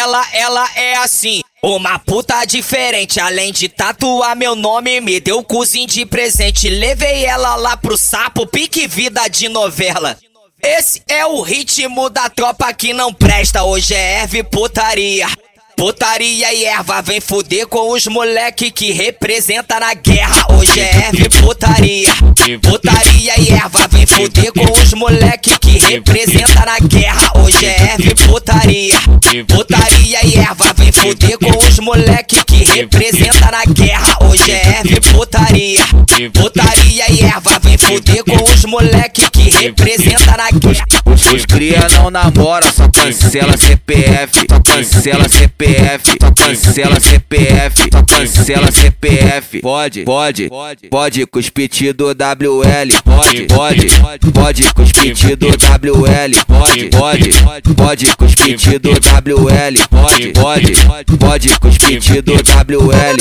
ela, ela é assim. Uma puta diferente, além de tatuar meu nome, me deu cozinho de presente. Levei ela lá pro sapo, pique vida de novela. Esse é o ritmo da tropa que não presta, hoje é erve putaria. Putaria e erva, vem fuder com os moleque que representa na guerra. Hoje é erva e putaria. Putaria e erva, vem fuder com os moleque que representa na guerra. Hoje é erva e putaria. Putaria fuder com os moleque que representa na guerra. Hoje é erva e putaria. Putaria e erva, vem fuder com moleque que representa na guerra. Os cria não namora, só cancela CPF, só cancela CPF, só cancela CPF, só cancela CPF. Pode, pode, pode cuspir do WL, pode, pode, pode cuspir do WL, pode, pode, pode cuspir do WL, pode, pode, pode cuspir do WL.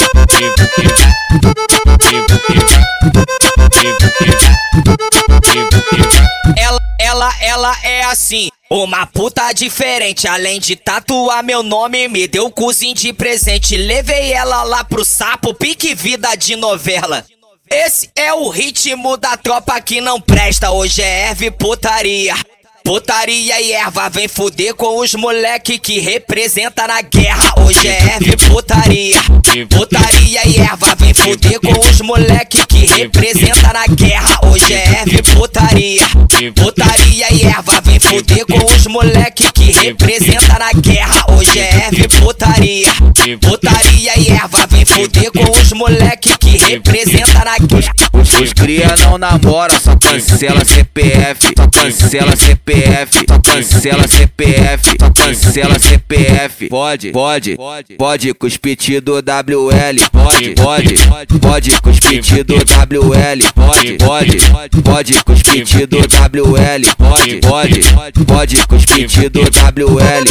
Ela, é assim. Uma puta diferente, além de tatuar meu nome, me deu cozinho de presente. Levei ela lá pro sapo, pique vida de novela. Esse é o ritmo da tropa que não presta, hoje é erve putaria. Putaria e erva, vem fuder com os moleque que representa na guerra. Hoje é erve putaria. Putaria e erva, vem fuder com os moleque que representa na guerra. Hoje é erve putaria. Putaria e erva, vem fuder com os moleque que representa na guerra. Hoje é erve putaria. Putaria e erva, vem fuder com os moleque que representa na guerra. Os cria não namora, só cancela CPF, só cancela CPF, só cancela CPF, só cancela CPF. Pode, pode, pode cuspir do WL, pode, pode, pode cuspir do WL, pode, pode, pode cuspir do WL, pode, pode, pode cuspir do WL.